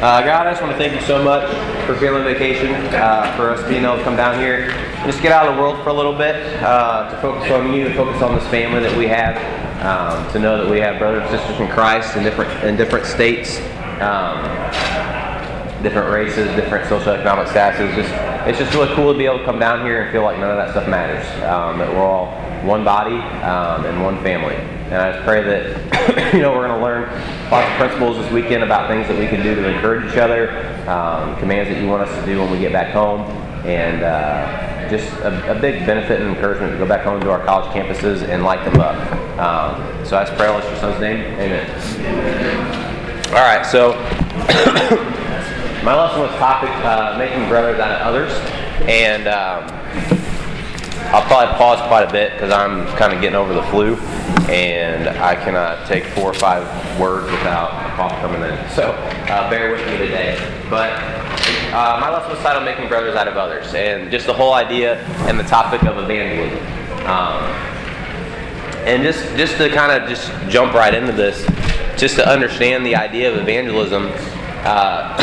Uh, God, I just want to thank you so much for Family Vacation, uh, for us being able to come down here, just get out of the world for a little bit, uh, to focus on you, to focus on this family that we have, um, to know that we have brothers and sisters in Christ in different in different states, um, different races, different socioeconomic statuses. Just it's just really cool to be able to come down here and feel like none of that stuff matters. Um, that we're all one body um, and one family. And I just pray that you know we're going to learn lots of principles this weekend about things that we can do to encourage each other, um, commands that you want us to do when we get back home, and uh, just a, a, big benefit and encouragement to go back home to our college campuses and light them up. Um, so I just pray all your son's name. Amen. All right, so my lesson was topic uh, making brothers out of others, and. Um, I'll probably pause quite a bit because I'm kind of getting over the flu, and I cannot take four or five words without a cough coming in. So uh, bear with me today. But uh, my lesson was titled "Making Brothers Out of Others," and just the whole idea and the topic of evangelism. Um, and just just to kind of just jump right into this, just to understand the idea of evangelism. Uh,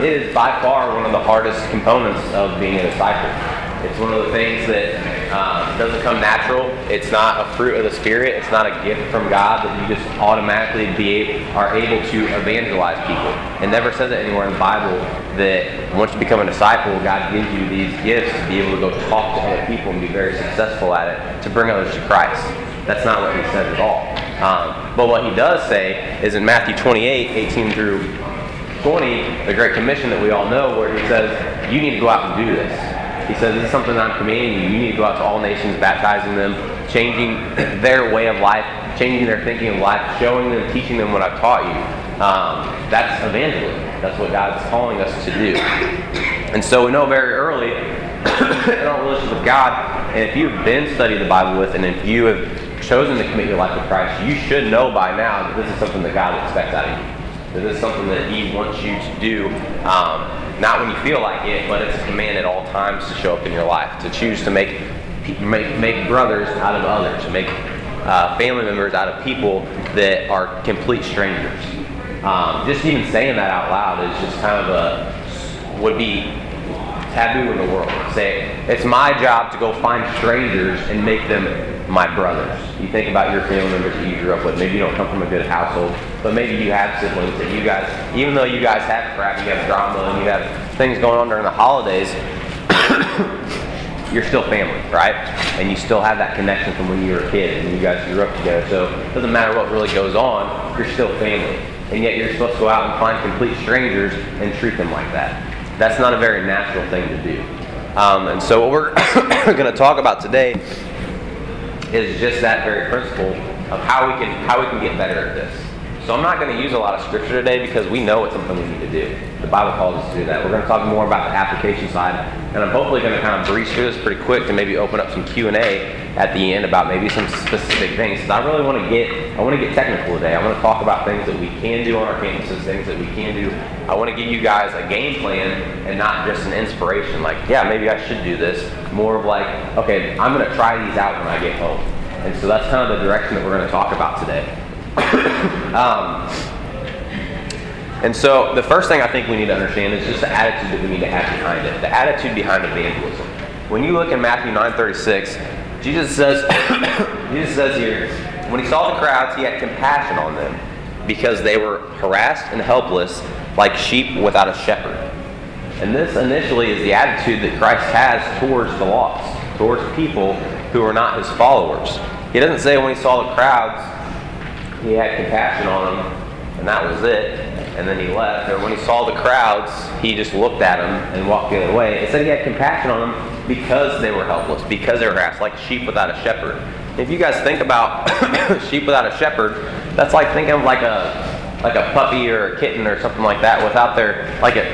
is by far one of the hardest components of being a disciple. It's one of the things that um, doesn't come natural. It's not a fruit of the Spirit. It's not a gift from God that you just automatically be are able to evangelize people. It never says it anywhere in the Bible that once you become a disciple, God gives you these gifts to be able to go talk to other people and be very successful at it to bring others to Christ. That's not what he says at all. Um, but what he does say is in Matthew 28, 18 through 20, the Great Commission that we all know, where he says, You need to go out and do this. He says, This is something I'm commanding you. You need to go out to all nations, baptizing them, changing their way of life, changing their thinking of life, showing them, teaching them what I've taught you. Um, that's evangelism. That's what God's calling us to do. And so we know very early in our relationship with God, and if you've been studying the Bible with, and if you have chosen to commit your life to Christ, you should know by now that this is something that God expects out of you. That this is something that He wants you to do. Um, not when you feel like it, but it's a command at all times to show up in your life, to choose to make make, make brothers out of others, make uh, family members out of people that are complete strangers. Um, just even saying that out loud is just kind of a would be taboo in the world. Say it's my job to go find strangers and make them my brothers. You think about your family members that you grew up with. Maybe you don't come from a good household, but maybe you have siblings that you guys, even though you guys have crap, you have drama, and you have things going on during the holidays, you're still family, right? And you still have that connection from when you were a kid and you guys grew up together. So it doesn't matter what really goes on, you're still family. And yet you're supposed to go out and find complete strangers and treat them like that. That's not a very natural thing to do. Um, and so what we're going to talk about today is just that very principle of how we can how we can get better at this. So I'm not going to use a lot of scripture today because we know it's something we need to do. The Bible calls us to do that. We're going to talk more about the application side, and I'm hopefully going to kind of breeze through this pretty quick to maybe open up some Q and A at the end about maybe some specific things. Because I really want to get I want to get technical today. I want to talk about things that we can do on our campuses, things that we can do. I want to give you guys a game plan and not just an inspiration. Like, yeah, maybe I should do this. More of like, okay, I'm going to try these out when I get home. And so that's kind of the direction that we're going to talk about today. um, and so the first thing I think we need to understand is just the attitude that we need to have behind it. The attitude behind evangelism. When you look in Matthew 9:36, Jesus says, Jesus says here, when he saw the crowds, he had compassion on them because they were harassed and helpless like sheep without a shepherd. And this initially is the attitude that Christ has towards the lost, towards people who are not his followers. He doesn't say when he saw the crowds, he had compassion on them, and that was it, and then he left. Or when he saw the crowds, he just looked at them and walked the other way. It said he had compassion on them because they were helpless, because they were harassed, like sheep without a shepherd. If you guys think about sheep without a shepherd, that's like thinking of like a like a puppy or a kitten or something like that without their like a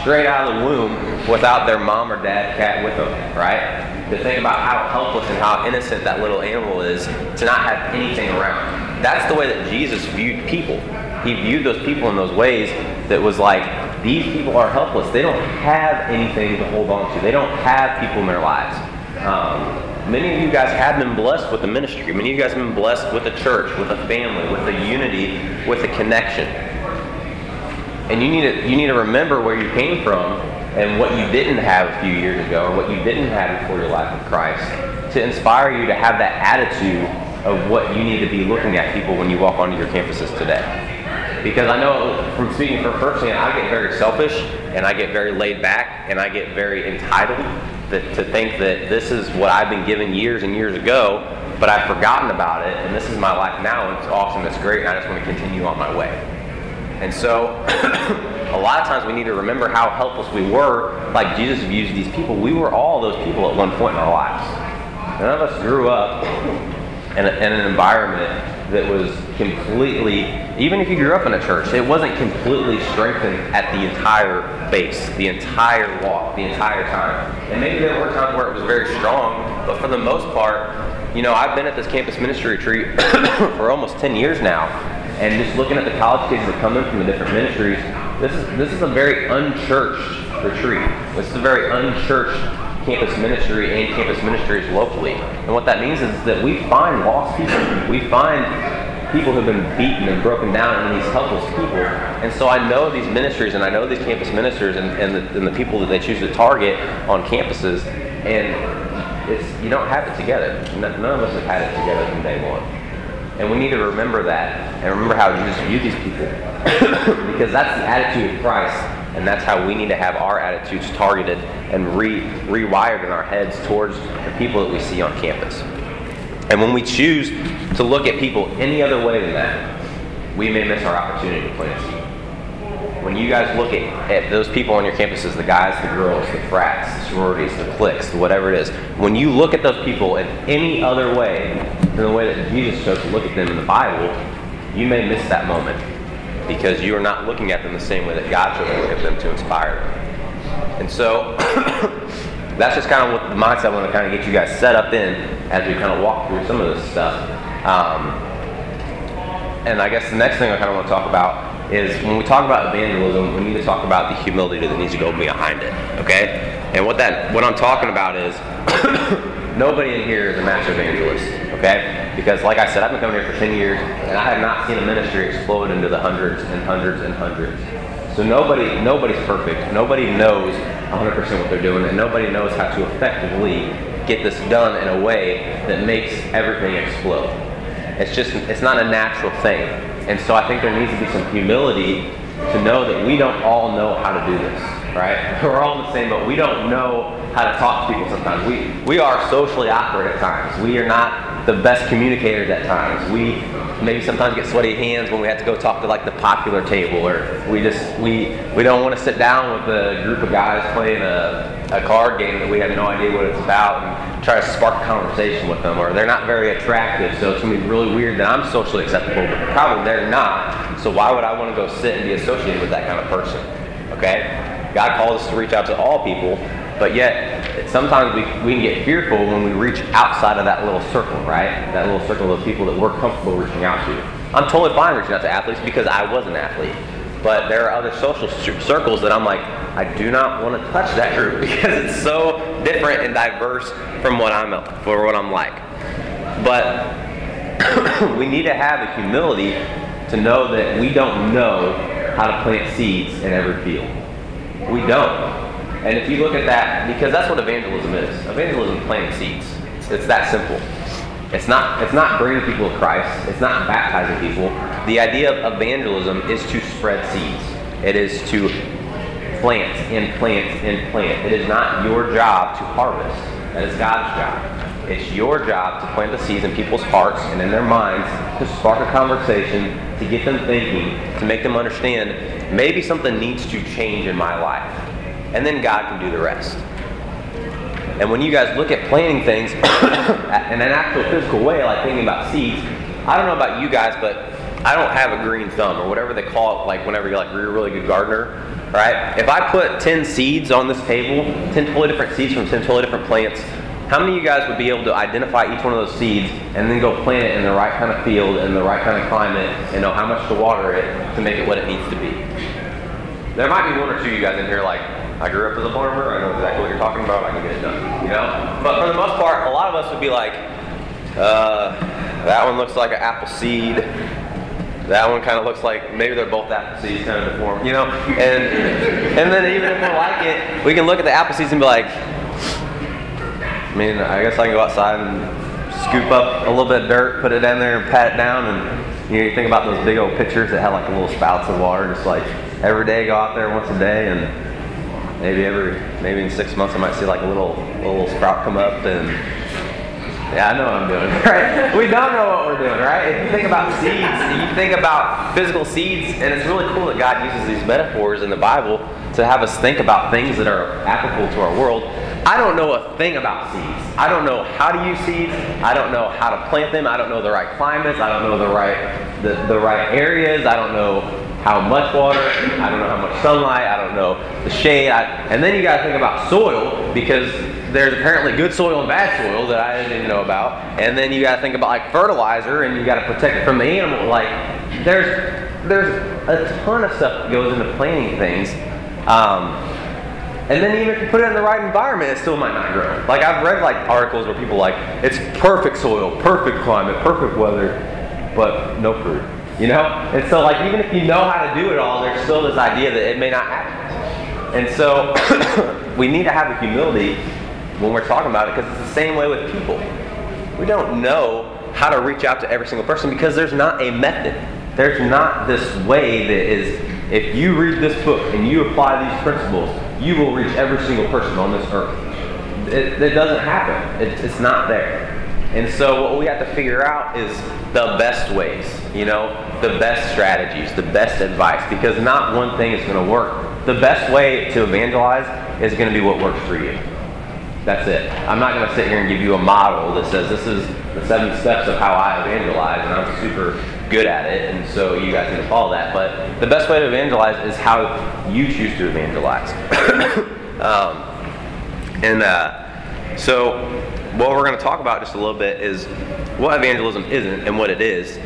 straight out of the womb without their mom or dad cat with them, right? To think about how helpless and how innocent that little animal is to not have anything around that's the way that Jesus viewed people. He viewed those people in those ways that was like, these people are helpless. They don't have anything to hold on to. They don't have people in their lives. Um, many of you guys have been blessed with the ministry. Many of you guys have been blessed with a church, with a family, with a unity, with a connection. And you need to you need to remember where you came from and what you didn't have a few years ago or what you didn't have before your life with Christ to inspire you to have that attitude of what you need to be looking at people when you walk onto your campuses today. Because I know from speaking from firsthand, I get very selfish and I get very laid back and I get very entitled that, to think that this is what I've been given years and years ago, but I've forgotten about it and this is my life now and it's awesome, it's great, and I just want to continue on my way. And so, a lot of times we need to remember how helpless we were, like Jesus used these people. We were all those people at one point in our lives. None of us grew up in, a, in an environment that was completely, even if you grew up in a church, it wasn't completely strengthened at the entire base, the entire walk, the entire time. And maybe there were times where it was very strong, but for the most part, you know, I've been at this campus ministry retreat for almost 10 years now, and just looking at the college kids that come in from the different ministries, this is this is a very unchurched retreat. This is a very unchurched campus ministry and campus ministries locally. And what that means is that we find lost people. We find people who've been beaten and broken down and these helpless people. And so I know these ministries and I know these campus ministers and, and, the, and the people that they choose to target on campuses. And it's, you don't have it together. None of us have had it together from day one. And we need to remember that and remember how Jesus viewed these people. because that's the attitude of Christ and that's how we need to have our attitudes targeted and re- rewired in our heads towards the people that we see on campus. And when we choose to look at people any other way than that, we may miss our opportunity to plant a seed. When you guys look at, at those people on your campuses, the guys, the girls, the frats, the sororities, the cliques, whatever it is, when you look at those people in any other way than the way that Jesus chose to look at them in the Bible, you may miss that moment because you are not looking at them the same way that God to look at them to inspire them. And so that's just kind of what the mindset I want to kind of get you guys set up in as we kind of walk through some of this stuff. Um, and I guess the next thing I kind of want to talk about is when we talk about evangelism, we need to talk about the humility that needs to go behind it. Okay? And what that what I'm talking about is nobody in here is a master evangelist. Okay? Because like I said, I've been coming here for 10 years and I have not seen a ministry explode into the hundreds and hundreds and hundreds. So nobody nobody's perfect. Nobody knows 100% what they're doing and nobody knows how to effectively get this done in a way that makes everything explode. It's just it's not a natural thing. And so I think there needs to be some humility to know that we don't all know how to do this, right? We're all in the same boat. We don't know how to talk to people sometimes. We we are socially awkward at times. We are not the best communicators at times. We maybe sometimes get sweaty hands when we have to go talk to like the popular table or we just we we don't want to sit down with a group of guys playing a, a card game that we have no idea what it's about and try to spark conversation with them or they're not very attractive so it's going to be really weird that i'm socially acceptable but probably they're not. So why would i want to go sit and be associated with that kind of person okay? God calls us to reach out to all people but yet, sometimes we, we can get fearful when we reach outside of that little circle, right? That little circle of people that we're comfortable reaching out to. I'm totally fine reaching out to athletes because I was an athlete. But there are other social circles that I'm like, I do not want to touch that group because it's so different and diverse from what I'm for what I'm like. But we need to have the humility to know that we don't know how to plant seeds in every field. We don't. And if you look at that, because that's what evangelism is. Evangelism is planting seeds. It's, that simple. It's not, it's not bringing people to Christ. It's not baptizing people. The idea of evangelism is to spread seeds. It is to plant and plant and plant. It is not your job to harvest. That is God's job. It's your job to plant the seeds in people's hearts and in their minds to spark a conversation, to get them thinking, to make them understand maybe something needs to change in my life and then God can do the rest. And when you guys look at planting things in an actual physical way, like thinking about seeds, I don't know about you guys, but I don't have a green thumb or whatever they call it, like whenever you're like you're a really good gardener, right? If I put 10 seeds on this table, 10 totally different seeds from 10 totally different plants, how many of you guys would be able to identify each one of those seeds and then go plant it in the right kind of field and the right kind of climate and know how much to water it to make it what it needs to be? There might be one or two of you guys in here like, I grew up as a farmer. I know exactly what you're talking about. I can get it done. You know. But for the most part, a lot of us would be like, uh, that one looks like an apple seed. that one kind of looks like maybe they're both apple seeds kind of deformed, you know? And and then even if we like it, we can look at the apple seeds and be like, I mean, I guess I can go outside and scoop up a little bit of dirt, put it in there, and pat it down, and you know, you think about those big old pitchers that had like little spouts of water, just like every day go out there once a day, and maybe every maybe in six months I might see like a little little sprout come up and yeah, I know what I'm doing, right? We don't know what we're doing, right? If you think about seeds, you think about physical seeds, and it's really cool that God uses these metaphors in the Bible to have us think about things that are applicable to our world. I don't know a thing about seeds. I don't know how to use seeds. I don't know how to plant them. I don't know the right climates. I don't know the right the, the right areas. I don't know how much water. I don't know how much sunlight. I don't know the shade. I, and then you got to think about soil because there's apparently good soil and bad soil that I didn't even know about. And then you got to think about like fertilizer, and you got to protect it from the animal. Like there's there's a ton of stuff that goes into planting things. Um, and then even if you put it in the right environment, it still might not grow. Like I've read like articles where people like it's perfect soil, perfect climate, perfect weather, but no fruit. You know? And so like even if you know how to do it all, there's still this idea that it may not happen. And so we need to have the humility when we're talking about it because it's the same way with people. We don't know how to reach out to every single person because there's not a method. There's not this way that is, if you read this book and you apply these principles, you will reach every single person on this earth. It, it doesn't happen, it, it's not there. And so what we have to figure out is the best ways, you know, the best strategies, the best advice, because not one thing is going to work. The best way to evangelize is going to be what works for you. That's it. I'm not going to sit here and give you a model that says this is the seven steps of how I evangelize, and I'm super good at it, and so you guys need to follow that. But the best way to evangelize is how you choose to evangelize. um, and uh, so, what we're going to talk about just a little bit is what evangelism isn't and what it is.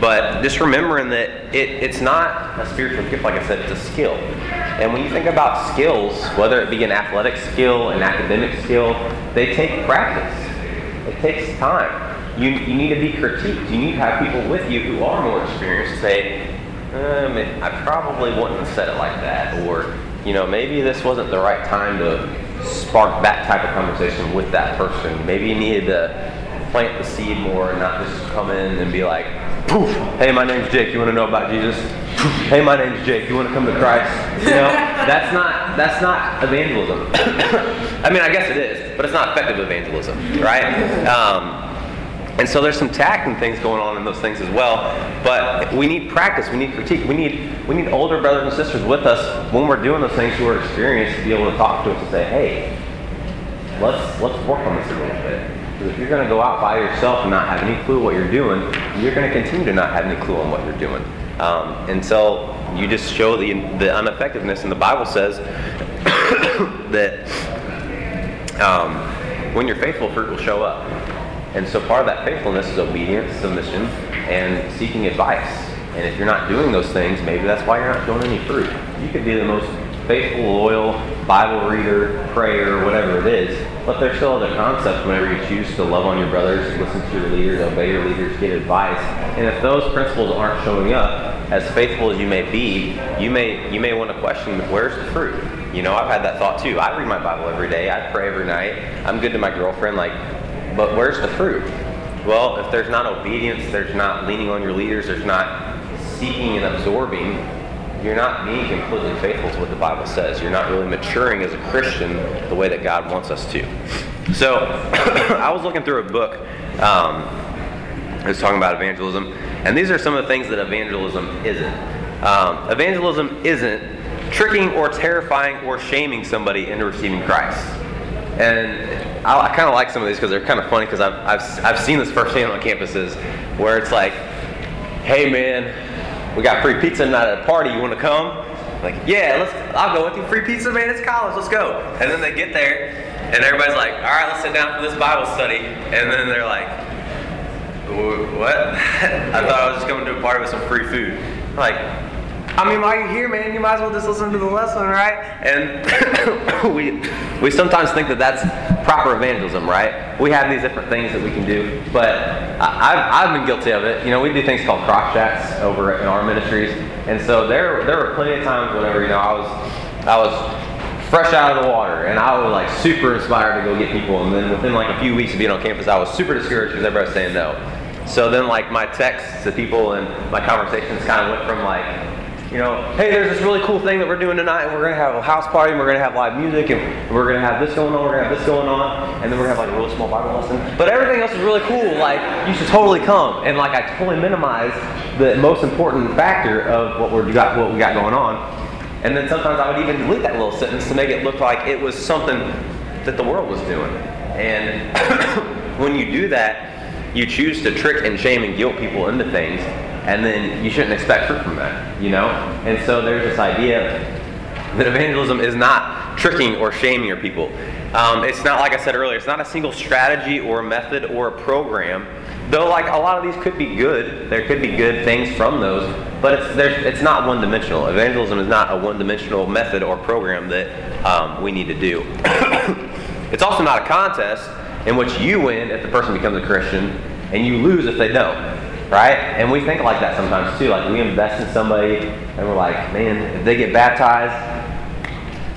But just remembering that it, it's not a spiritual gift, like I said, it's a skill. And when you think about skills, whether it be an athletic skill, an academic skill, they take practice. It takes time. You, you need to be critiqued. You need to have people with you who are more experienced say, um, I probably wouldn't have said it like that. Or, you know, maybe this wasn't the right time to spark that type of conversation with that person. Maybe you needed to plant the seed more and not just come in and be like, poof, hey, my name's Jake. You want to know about Jesus? Poof, hey, my name's Jake. You want to come to Christ? You know, that's not that's not evangelism. I mean, I guess it is, but it's not effective evangelism, right? Um, and so there's some tact and things going on in those things as well. But we need practice. We need critique. We need we need older brothers and sisters with us when we're doing those things who are experienced to be able to talk to us and say, hey, let's let's work on this a little bit. Because if you're going to go out by yourself and not have any clue what you're doing, you're going to continue to not have any clue on what you're doing um, until you just show the, the ineffectiveness. And the Bible says that um, when you're faithful, fruit will show up. And so part of that faithfulness is obedience, submission, and seeking advice. And if you're not doing those things, maybe that's why you're not showing any fruit. You could be the most faithful, loyal Bible reader, prayer, whatever it is, but there's still other concepts whenever you choose to love on your brothers, listen to your leaders, obey your leaders, get advice. And if those principles aren't showing up, as faithful as you may be, you may you may want to question where's the fruit. You know, I've had that thought too. I read my Bible every day. I pray every night. I'm good to my girlfriend. Like, but where's the fruit? Well, if there's not obedience, there's not leaning on your leaders, there's not seeking and absorbing, you're not being completely faithful to what the Bible says. You're not really maturing as a Christian the way that God wants us to. So, I was looking through a book. Um, it was talking about evangelism, and these are some of the things that evangelism isn't. Um, evangelism isn't tricking or terrifying or shaming somebody into receiving Christ. And I, I kind of like some of these because they're kind of funny because I've, I've, I've seen this firsthand on campuses where it's like, hey man, we got free pizza night at a party. You want to come? Like, yeah, let's. I'll go with you. Free pizza, man. It's college. Let's go. And then they get there, and everybody's like, all right, let's sit down for this Bible study. And then they're like, what? I thought I was just coming to a party with some free food. Like, I mean, while you're here, man, you might as well just listen to the lesson, right? And we we sometimes think that that's proper evangelism, right? We have these different things that we can do, but I, I've, I've been guilty of it. You know, we do things called cross chats over in our ministries, and so there there were plenty of times whenever you know I was I was fresh out of the water, and I was like super inspired to go get people. And then within like a few weeks of being on campus, I was super discouraged because everybody was saying no. So then like my texts to people and my conversations kind of went from like, you know, hey, there's this really cool thing that we're doing tonight, and we're gonna have a house party, and we're gonna have live music, and we're gonna have this going on, we're gonna have this going on, and then we're gonna have like a really small Bible lesson. But everything else is really cool. Like you should totally come. And like I totally minimize the most important factor of what we got what we got going on. And then sometimes I would even delete that little sentence to make it look like it was something that the world was doing. And when you do that, you choose to trick and shame and guilt people into things, and then you shouldn't expect fruit from that, you know? And so there's this idea that evangelism is not tricking or shaming your people. Um, it's not, like I said earlier, it's not a single strategy or a method or a program. Though, like a lot of these could be good, there could be good things from those, but it's it's not one dimensional. Evangelism is not a one dimensional method or program that um, we need to do. it's also not a contest in which you win if the person becomes a Christian and you lose if they don't. Right? And we think like that sometimes too. Like we invest in somebody and we're like, man, if they get baptized,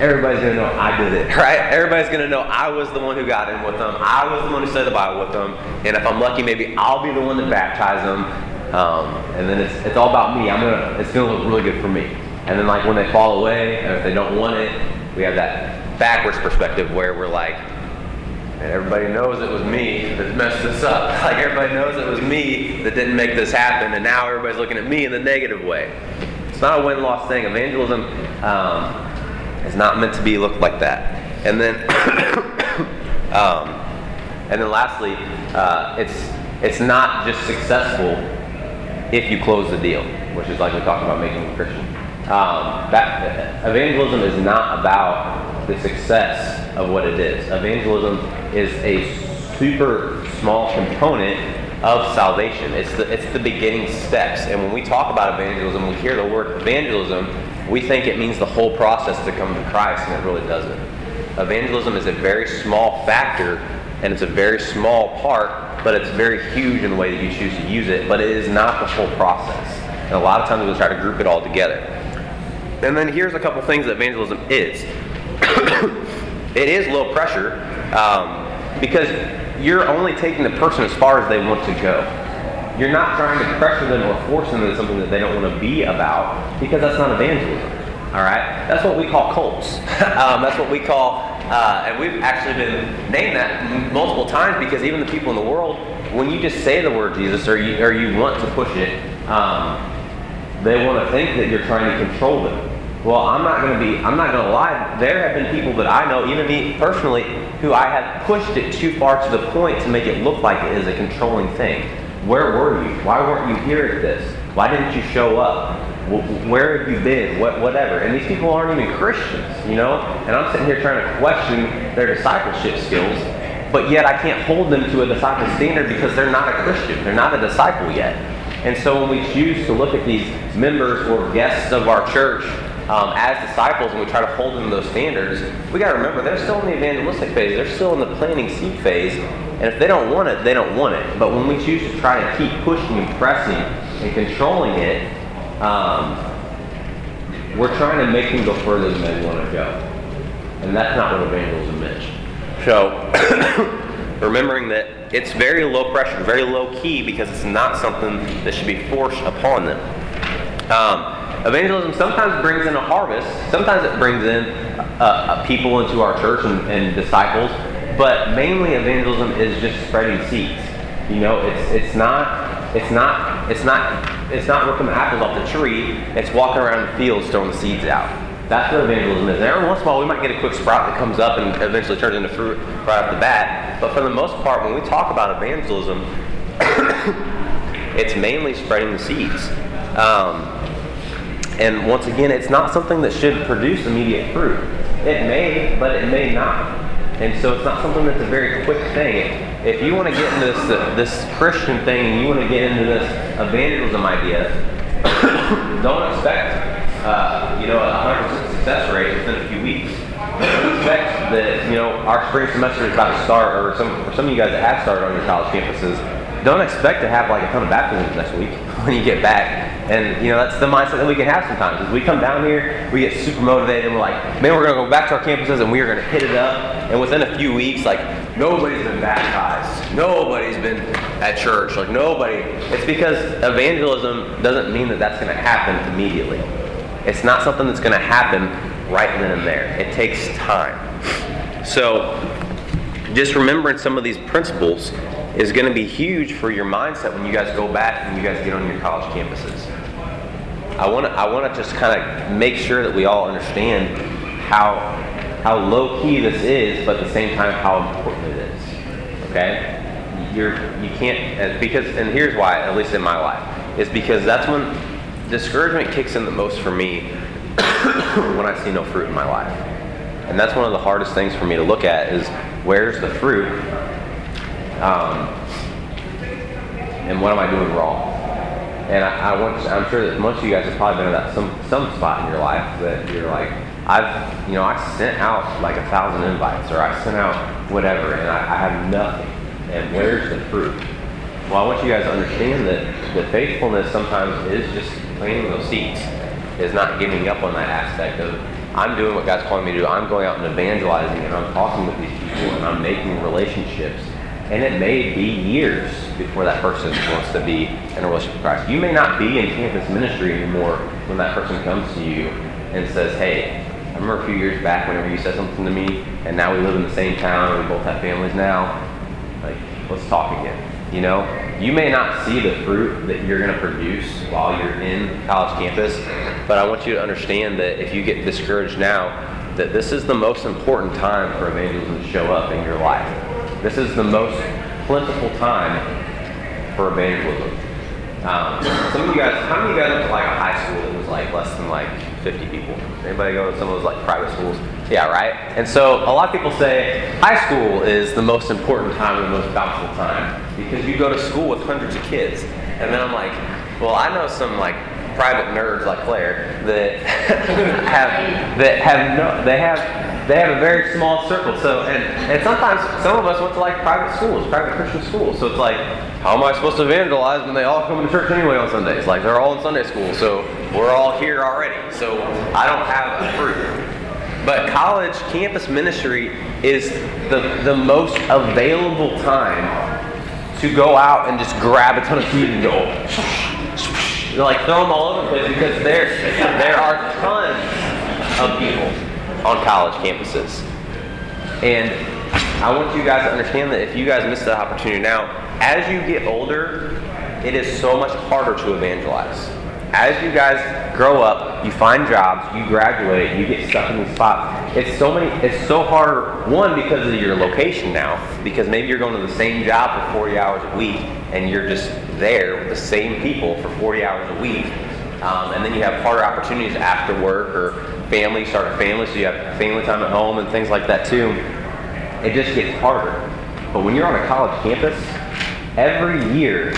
everybody's gonna know I did it, right? Everybody's gonna know I was the one who got in with them. I was the one who said the Bible with them. And if I'm lucky, maybe I'll be the one to baptize them. Um, and then it's, it's all about me. I'm gonna it's gonna look really good for me. And then like when they fall away, or if they don't want it, we have that backwards perspective where we're like, and everybody knows it was me that messed this up. Like everybody knows it was me that didn't make this happen, and now everybody's looking at me in the negative way. It's not a win-loss thing. Evangelism um, is not meant to be looked like that. And then, um, and then lastly, uh, it's it's not just successful if you close the deal, which is like we talked about making a Christian. Um, that evangelism is not about the success of what it is. Evangelism is a super small component of salvation. It's the, it's the beginning steps. And when we talk about evangelism, we hear the word evangelism, we think it means the whole process to come to Christ, and it really doesn't. Evangelism is a very small factor, and it's a very small part, but it's very huge in the way that you choose to use it, but it is not the whole process. And a lot of times we try to group it all together. And then here's a couple things that evangelism is. it is low pressure um, because you're only taking the person as far as they want to go. You're not trying to pressure them or force them into something that they don't want to be about because that's not evangelism. All right, that's what we call cults. um, that's what we call, uh, and we've actually been named that multiple times because even the people in the world, when you just say the word Jesus or you, or you want to push it, um, they want to think that you're trying to control them. Well, I'm not going to be, I'm not going to lie. There have been people that I know, even me personally, who I have pushed it too far to the point to make it look like it is a controlling thing. Where were you? Why weren't you here at this? Why didn't you show up? Where have you been? What, whatever. And these people aren't even Christians, you know? And I'm sitting here trying to question their discipleship skills, but yet I can't hold them to a disciple standard because they're not a Christian. They're not a disciple yet. And so when we choose to look at these members or guests of our church um, as disciples and we try to hold them to those standards, we got to remember they're still in the evangelistic phase. They're still in the planting seed phase. And if they don't want it, they don't want it. But when we choose to try to keep pushing and pressing and controlling it, um, we're trying to make them go further than they want to go. And that's not what evangelism is. So, remembering that it's very low pressure, very low key, because it's not something that should be forced upon them. Um, Evangelism sometimes brings in a harvest. Sometimes it brings in uh, uh, people into our church and, and, disciples. But mainly, evangelism is just spreading seeds. You know, it's it's not it's not it's not it's not ripping the apples off the tree. It's walking around the fields throwing the seeds out. That's what evangelism is. And every once in a while, we might get a quick sprout that comes up and eventually turns into fruit right off the bat. But for the most part, when we talk about evangelism, it's mainly spreading the seeds. Um, and once again, it's not something that should produce immediate fruit. It may, but it may not. And so it's not something that's a very quick thing. If you want to get into this, this Christian thing and you want to get into this evangelism idea, don't expect uh, you know, a 100% success rate within a few weeks. Don't expect that, you know, our spring semester is about to start, or some, for some of you guys that have started on your college campuses, don't expect to have like a ton of baptisms next week when you get back. And you know that's the mindset that we can have sometimes. Is we come down here, we get super motivated, and we're like, man, we're gonna go back to our campuses and we are gonna hit it up. And within a few weeks, like nobody's been baptized, nobody's been at church, like nobody. It's because evangelism doesn't mean that that's gonna happen immediately. It's not something that's gonna happen right then and there. It takes time. So just remembering some of these principles is going to be huge for your mindset when you guys go back and you guys get on your college campuses. I want to I want to just kind of make sure that we all understand how how low key this is, but at the same time how important it is. Okay, you're you can't uh, because and here's why at least in my life is because that's when discouragement kicks in the most for me when I see no fruit in my life, and that's one of the hardest things for me to look at is where's the fruit um, and what am I doing wrong? And I, I want, I'm sure that most of you guys have probably been that some some spot in your life that you're like, I've, you know, I sent out like a thousand invites, or I sent out whatever, and I, I have nothing. And where's the fruit? Well, I want you guys to understand that the faithfulness sometimes is just planting those seeds, is not giving up on that aspect of I'm doing what God's calling me to do. I'm going out and evangelizing, and I'm talking with these people, and I'm making relationships and it may be years before that person wants to be in a relationship with Christ. You may not be in campus ministry anymore when that person comes to you and says, Hey, I remember a few years back whenever you said something to me, and now we live in the same town and we both have families now. Like, let's talk again. You know, you may not see the fruit that you're going to produce while you're in college campus, but I want you to understand that if you get discouraged now, that this is the most important time for evangelism to show up in your life this is the most plentiful time for evangelism. Um, some of you guys, how many of you guys went to like a high school that was like less than like 50 people? Anybody go to some of those like private schools? Yeah, right? And so a lot of people say high school is the most important time the most bountiful time because you go to school with hundreds of kids. And then I'm like, well, I know some like private nerds like Claire that have that have no they have they have a very small circle. So, and, and sometimes some of us went to like private schools, private Christian schools. So it's like, how am I supposed to evangelize when they all come to church anyway on Sundays? Like they're all in Sunday school, so we're all here already. So I don't have a fruit. But college campus ministry is the, the most available time to go out and just grab a ton of seed and go, like throw them all over the place because there, there are tons of people on college campuses. And I want you guys to understand that if you guys miss that opportunity now, as you get older, it is so much harder to evangelize. As you guys grow up, you find jobs, you graduate, you get stuck in these spots. It's so many. It's so hard. One because of your location now, because maybe you're going to the same job for 40 hours a week, and you're just there with the same people for 40 hours a week. Um, and then you have harder opportunities after work or family, start a family, so you have family time at home and things like that too. It just gets harder. But when you're on a college campus, every year,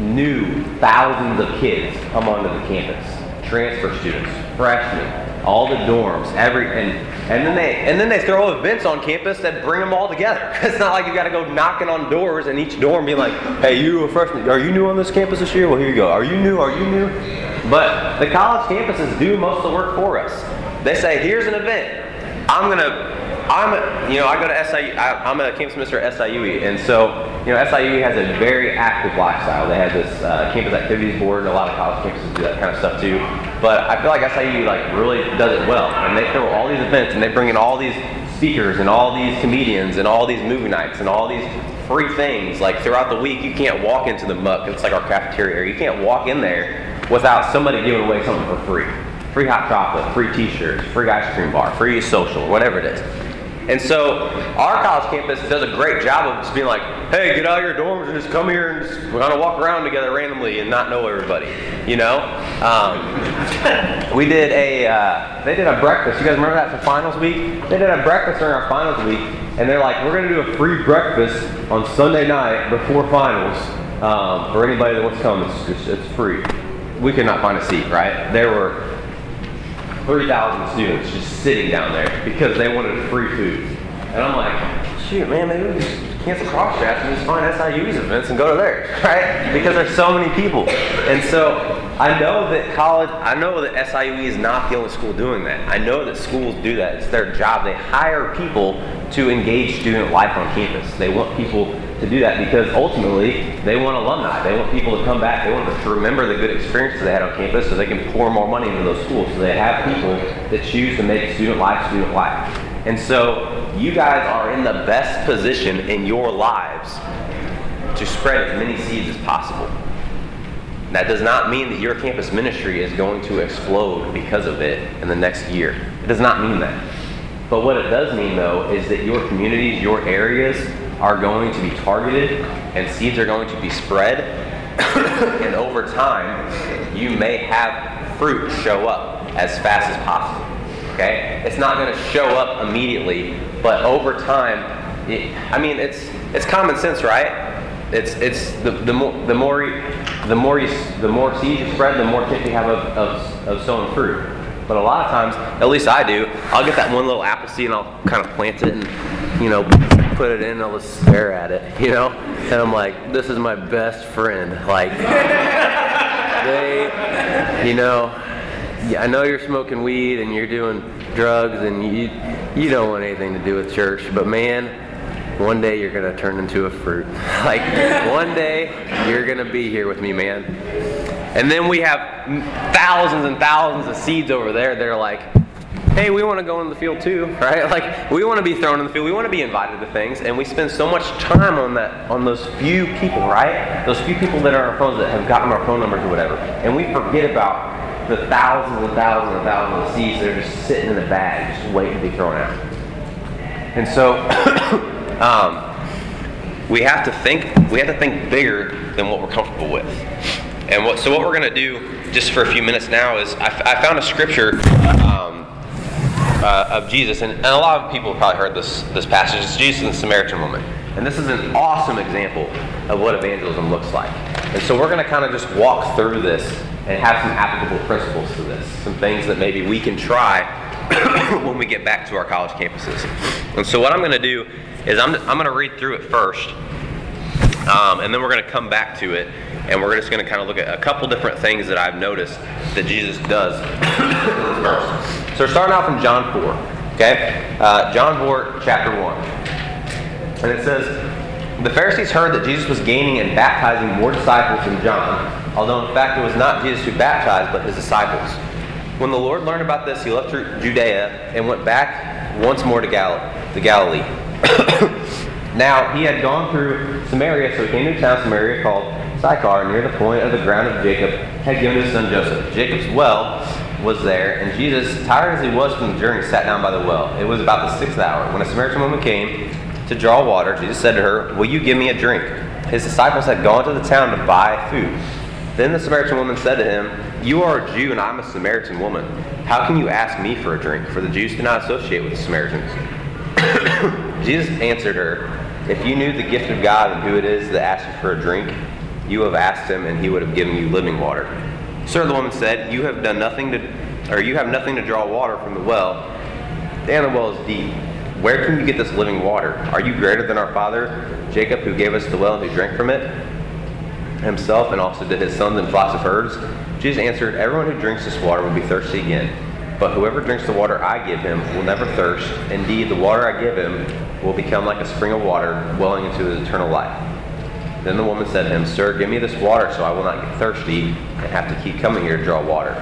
new thousands of kids come onto the campus. Transfer students, freshmen, all the dorms, every and and then they and then they throw events on campus that bring them all together. It's not like you got to go knocking on doors in each dorm, being like, "Hey, you a freshman? Are you new on this campus this year? Well, here you go. Are you new? Are you new?" But the college campuses do most of the work for us. They say, here's an event. I'm to I'm, you know, I go to SIU. I, am a campus minister at SIUE, and so, you know, SIUE has a very active lifestyle. They have this uh, campus activities board. A lot of college campuses do that kind of stuff too. But I feel like SIU like really does it well, and they throw all these events, and they bring in all these speakers, and all these comedians, and all these movie nights, and all these free things. Like throughout the week, you can't walk into the MUC. It's like our cafeteria. You can't walk in there without somebody giving away something for free. Free hot chocolate, free t-shirts, free ice cream bar, free social, whatever it is. And so our college campus does a great job of just being like, hey, get out of your dorms and just come here and just kind of walk around together randomly and not know everybody, you know? Um, we did a, uh, they did a breakfast. You guys remember that for finals week? They did a breakfast during our finals week, and they're like, we're going to do a free breakfast on Sunday night before finals um, for anybody that wants to come. It's, it's, it's free we could not find a seat, right? There were 3,000 students just sitting down there because they wanted free food. And I'm like, shoot, man, maybe we just cancel CrossJack and just find SIU's events and go to theirs, right? Because there's so many people. And so I know that college, I know that SIUE is not the only school doing that. I know that schools do that. It's their job. They hire people to engage student life on campus. They want people to do that because ultimately they want alumni. They want people to come back. They want to remember the good experiences they had on campus so they can pour more money into those schools. So they have people that choose to make student life student life. And so you guys are in the best position in your lives to spread as many seeds as possible. That does not mean that your campus ministry is going to explode because of it in the next year. It does not mean that. But what it does mean, though, is that your communities, your areas are going to be targeted and seeds are going to be spread. and over time, you may have fruit show up as fast as possible. Okay? It's not going to show up immediately, but over time, it, I mean, it's, it's common sense, right? It's, it's the, the more the more the more you, the more seeds you spread, the more chance you have of, of, of sowing fruit. But a lot of times, at least I do, I'll get that one little apple seed and I'll kind of plant it and you know put it in and I'll just stare at it, you know, and I'm like, this is my best friend. Like they, you know, I know you're smoking weed and you're doing drugs and you you don't want anything to do with church, but man, one day you're going to turn into a fruit. like, one day you're going to be here with me, man. And then we have thousands and thousands of seeds over there. They're like, hey, we want to go in the field too, right? Like, we want to be thrown in the field. We want to be invited to things. And we spend so much time on that, on those few people, right? Those few people that are on our phones that have gotten our phone numbers or whatever. And we forget about the thousands and thousands and thousands of seeds that are just sitting in a bag, just waiting to be thrown out. And so, Um, we have to think. We have to think bigger than what we're comfortable with. And what, so what we're going to do, just for a few minutes now, is I, found a scripture um, uh, of Jesus, and, and, a lot of people have probably heard this this passage. It's Jesus and the Samaritan woman, and this is an awesome example of what evangelism looks like. And so we're going to kind of just walk through this and have some applicable principles to this, some things that maybe we can try when we get back to our college campuses. And so what I'm going to do is I'm, I'm going to read through it first, um, and then we're going to come back to it, and we're just going to kind of look at a couple different things that I've noticed that Jesus does. So we're starting off in John 4, okay? Uh, John 4, chapter 1. And it says, The Pharisees heard that Jesus was gaining and baptizing more disciples than John, although in fact it was not Jesus who baptized, but his disciples. When the Lord learned about this, he left Judea and went back once more to, Gal- to Galilee. now he had gone through Samaria, so he came to a town Samaria called Sychar, near the point of the ground of Jacob, had given his son Joseph. Jacob's well was there, and Jesus, tired as he was from the journey, sat down by the well. It was about the sixth hour. When a Samaritan woman came to draw water, Jesus said to her, Will you give me a drink? His disciples had gone to the town to buy food. Then the Samaritan woman said to him, You are a Jew, and I'm a Samaritan woman. How can you ask me for a drink? For the Jews do not associate with the Samaritans. Jesus answered her, If you knew the gift of God and who it is that asks you for a drink, you have asked him, and he would have given you living water. Sir, the woman said, You have done nothing to, or you have nothing to draw water from the well, and the well is deep. Where can you get this living water? Are you greater than our father Jacob, who gave us the well and who drank from it himself, and also did his sons and flocks of herds? Jesus answered, Everyone who drinks this water will be thirsty again. But whoever drinks the water I give him will never thirst. Indeed, the water I give him will become like a spring of water welling into his eternal life. Then the woman said to him, Sir, give me this water so I will not get thirsty and have to keep coming here to draw water.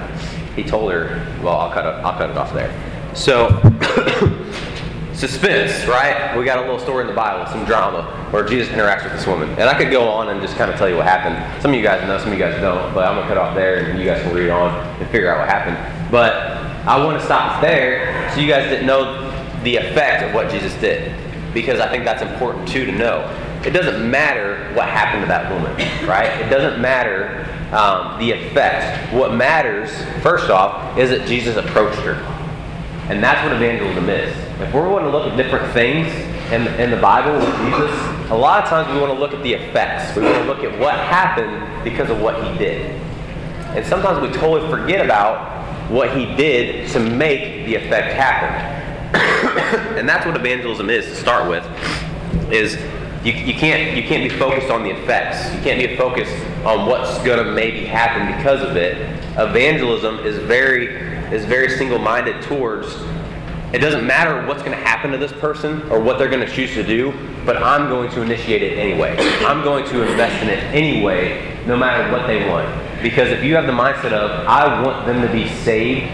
He told her, Well, I'll cut it, I'll cut it off there. So, suspense, right? We got a little story in the Bible, some drama, where Jesus interacts with this woman. And I could go on and just kind of tell you what happened. Some of you guys know, some of you guys don't, but I'm going to cut off there and you guys can read on and figure out what happened. But I want to stop there so you guys didn't know the effect of what Jesus did. Because I think that's important too to know. It doesn't matter what happened to that woman, right? It doesn't matter um, the effect. What matters, first off, is that Jesus approached her. And that's what evangelism is. If we're going to look at different things in, in the Bible with Jesus, a lot of times we want to look at the effects. We want to look at what happened because of what he did. And sometimes we totally forget about what he did to make the effect happen. and that's what evangelism is to start with. Is you, you can't you can't be focused on the effects. You can't be focused on what's going to maybe happen because of it. Evangelism is very is very single-minded towards it doesn't matter what's going to happen to this person or what they're going to choose to do, but I'm going to initiate it anyway. I'm going to invest in it anyway, no matter what they want. Because if you have the mindset of, I want them to be saved,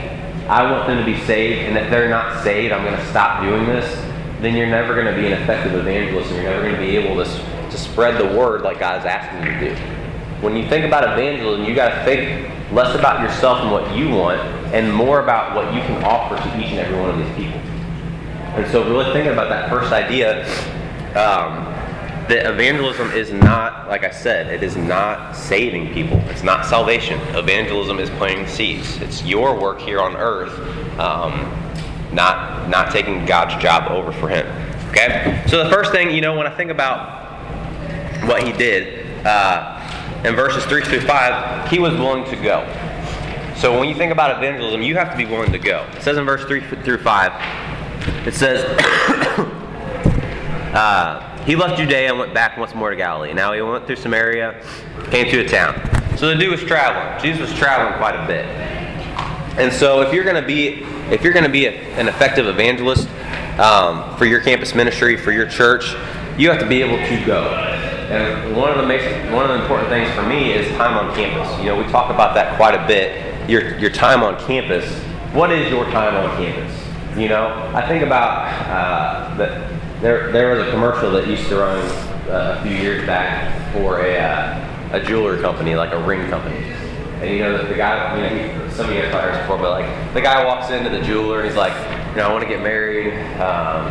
I want them to be saved, and if they're not saved, I'm going to stop doing this, then you're never going to be an effective evangelist and you're never going to be able to, to spread the word like God's asking you to do. When you think about evangelism, you got to think less about yourself and what you want and more about what you can offer to each and every one of these people. And so, really thinking about that first idea, um, that evangelism is not, like I said, it is not saving people. It's not salvation. Evangelism is planting seeds. It's your work here on earth, um, not not taking God's job over for Him. Okay. So the first thing, you know, when I think about what He did uh, in verses three through five, He was willing to go. So when you think about evangelism, you have to be willing to go. It says in verse three through five, it says. uh, he left Judea and went back once more to Galilee. Now he went through Samaria, came to a town. So the dude was traveling. Jesus was traveling quite a bit. And so if you're going to be if you're going to be a, an effective evangelist um, for your campus ministry, for your church, you have to be able to go. And one of the basic, one of the important things for me is time on campus. You know, we talk about that quite a bit. Your your time on campus. What is your time on campus? You know, I think about uh, the there, there was a commercial that used to run uh, a few years back for a, uh, a jewelry company, like a ring company. And you know, the, the guy, you know, he, some of you guys probably before, but like the guy walks into the jeweler and he's like, you know, I want to get married. Um,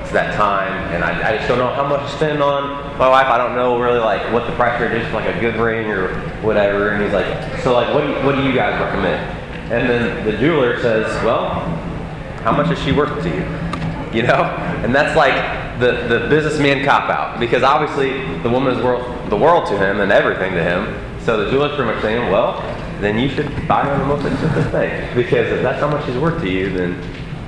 it's that time, and I, I just don't know how much to spend on my wife. I don't know really like what the price range is for like a good ring or whatever. And he's like, so like, what do you, what do you guys recommend? And then the jeweler says, well, how much is she worth to you? you know? And that's like the, the businessman cop out because obviously the woman is worth the world to him and everything to him. So the jeweler's pretty much saying, well, then you should buy her the most expensive thing because if that's how much she's worth to you, then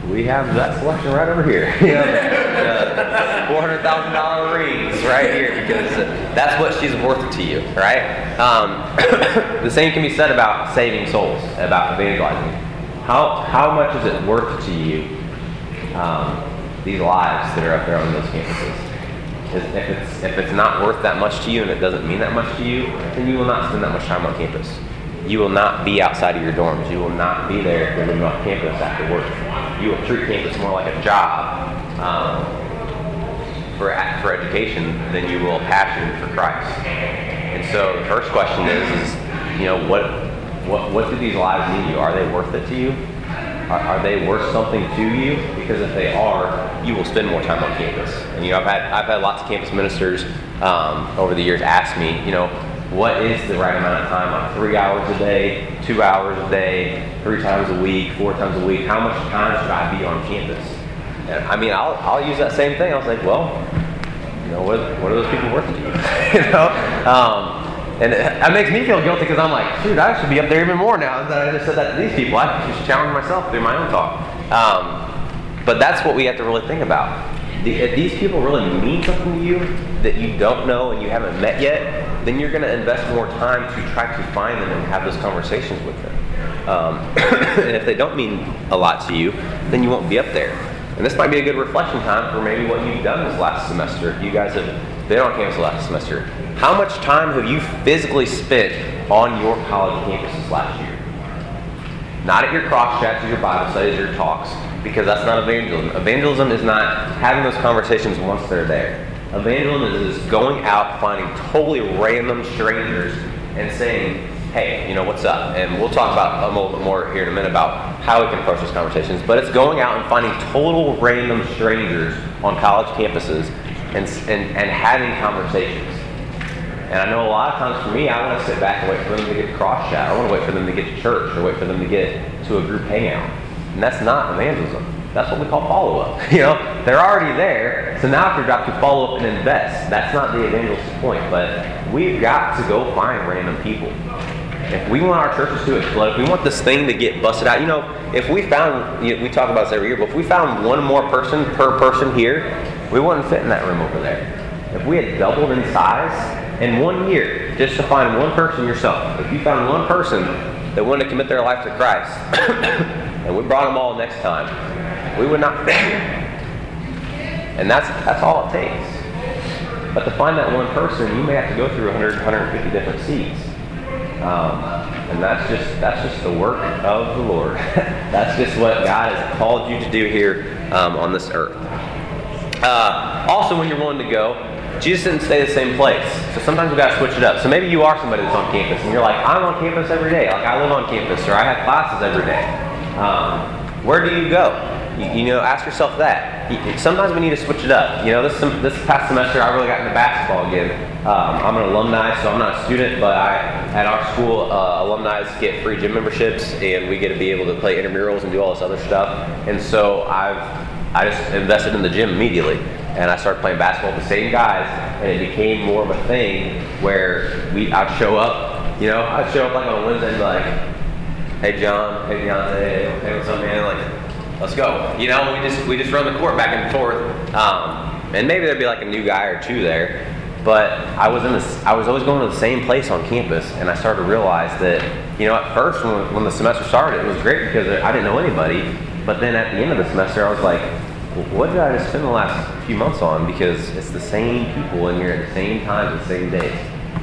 we have that selection right over here. you know, four hundred thousand dollar rings right here because that's what she's worth to you, right? Um, the same can be said about saving souls, about evangelizing. How how much is it worth to you? Um, these lives that are up there on those campuses. If it's, if it's not worth that much to you and it doesn't mean that much to you, then you will not spend that much time on campus. You will not be outside of your dorms. You will not be there you're on campus after work. You will treat campus more like a job um, for, for education than you will passion for Christ. And so the first question is, is you know, what, what, what do these lives mean to you? Are they worth it to you? Are, are, they worth something to you? Because if they are, you will spend more time on campus. And you know, I've had I've had lots of campus ministers um, over the years ask me, you know, what is the right amount of time? Like three hours a day, two hours a day, three times a week, four times a week. How much time should I be on campus? And I mean, I'll I'll use that same thing. I was like, well, you know, what what are those people worth to you? you know. Um, and that makes me feel guilty because I'm like, dude, I should be up there even more now that I just said that to these people. I should challenge myself through my own talk. Um, but that's what we have to really think about. The, if these people really mean something to you that you don't know and you haven't met yet, then you're going to invest more time to try to find them and have those conversations with them. Um, and if they don't mean a lot to you, then you won't be up there. And this might be a good reflection time for maybe what you've done this last semester. You guys have been on campus last semester. How much time have you physically spent on your college campuses last year? Not at your cross chats, your Bible studies, your talks, because that's not evangelism. Evangelism is not having those conversations once they're there. Evangelism is going out, finding totally random strangers, and saying, hey, you know, what's up? And we'll talk about a little bit more here in a minute about how we can approach those conversations. But it's going out and finding total random strangers on college campuses and, and, and having conversations. And I know a lot of times for me, I want to sit back and wait for them to get cross chat. I want to wait for them to get to church or wait for them to get to a group hangout. And that's not evangelism. That's what we call follow up. You know, they're already there. So now it's your job to follow up and invest. That's not the evangelist's point. But we've got to go find random people. if we want our churches to explode, if we want this thing to get busted out, you know, if we found, you know, we talk about this every year, but if we found one more person per person here, we wouldn't fit in that room over there. If we had doubled in size in one year, just to find one person yourself, if you found one person that wanted to commit their life to Christ, and we brought them all next time, we would not fit. And that's, that's all it takes. But to find that one person, you may have to go through 100, 150 different seats. Um, and that's just that's just the work of the Lord. that's just what God has called you to do here um, on this earth. Uh, also, when you're willing to go, Jesus didn't stay the same place. So sometimes we got to switch it up. So maybe you are somebody that's on campus, and you're like, I'm on campus every day. Like I live on campus, or I have classes every day. Um, where do you go? You, you, know, ask yourself that. Sometimes we need to switch it up. You know, this this past semester I really got into basketball again. Um, I'm an alumni, so I'm not a student, but I at our school uh, alumni get free gym memberships, and we get to be able to play intramurals and do all this other stuff. And so I've I just invested in the gym immediately, and I started playing basketball with the same guys, and it became more of a thing where we I'd show up. You know, I'd show up like on Wednesday and be like, "Hey John, hey Deontay, hey what's up, man?" Like let's go. You know, we just we just run the court back and forth, um, and maybe there'd be like a new guy or two there. But I was in this. I was always going to the same place on campus, and I started to realize that you know at first when, when the semester started, it was great because I didn't know anybody. But then at the end of the semester, I was like, what did I just spend the last few months on? Because it's the same people in here at the same time, the same days.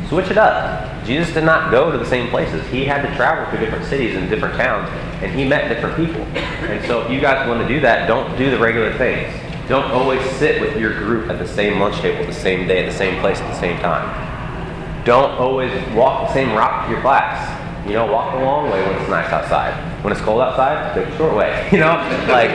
Switch it up. Jesus did not go to the same places. He had to travel to different cities and different towns, and he met different people. And so, if you guys want to do that, don't do the regular things. Don't always sit with your group at the same lunch table, the same day, at the same place, at the same time. Don't always walk the same route to your class. You know, walk the long way when it's nice outside. When it's cold outside, take the short way. You know, like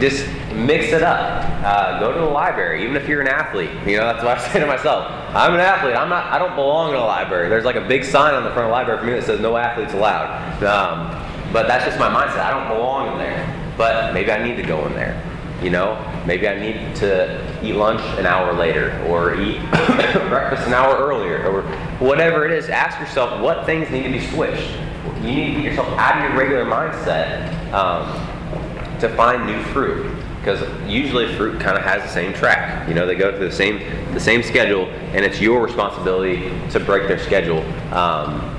just mix it up. Uh, go to the library, even if you're an athlete. You know, that's what I say to myself. I'm an athlete. I'm not. I don't belong in a library. There's like a big sign on the front of the library for me that says no athletes allowed. Um, but that's just my mindset. I don't belong in there. But maybe I need to go in there. You know, maybe I need to eat lunch an hour later or eat breakfast an hour earlier or whatever it is. Ask yourself what things need to be switched. You need to get yourself out of your regular mindset um, to find new fruit because usually fruit kind of has the same track. You know, they go through the same the same schedule, and it's your responsibility to break their schedule. Um,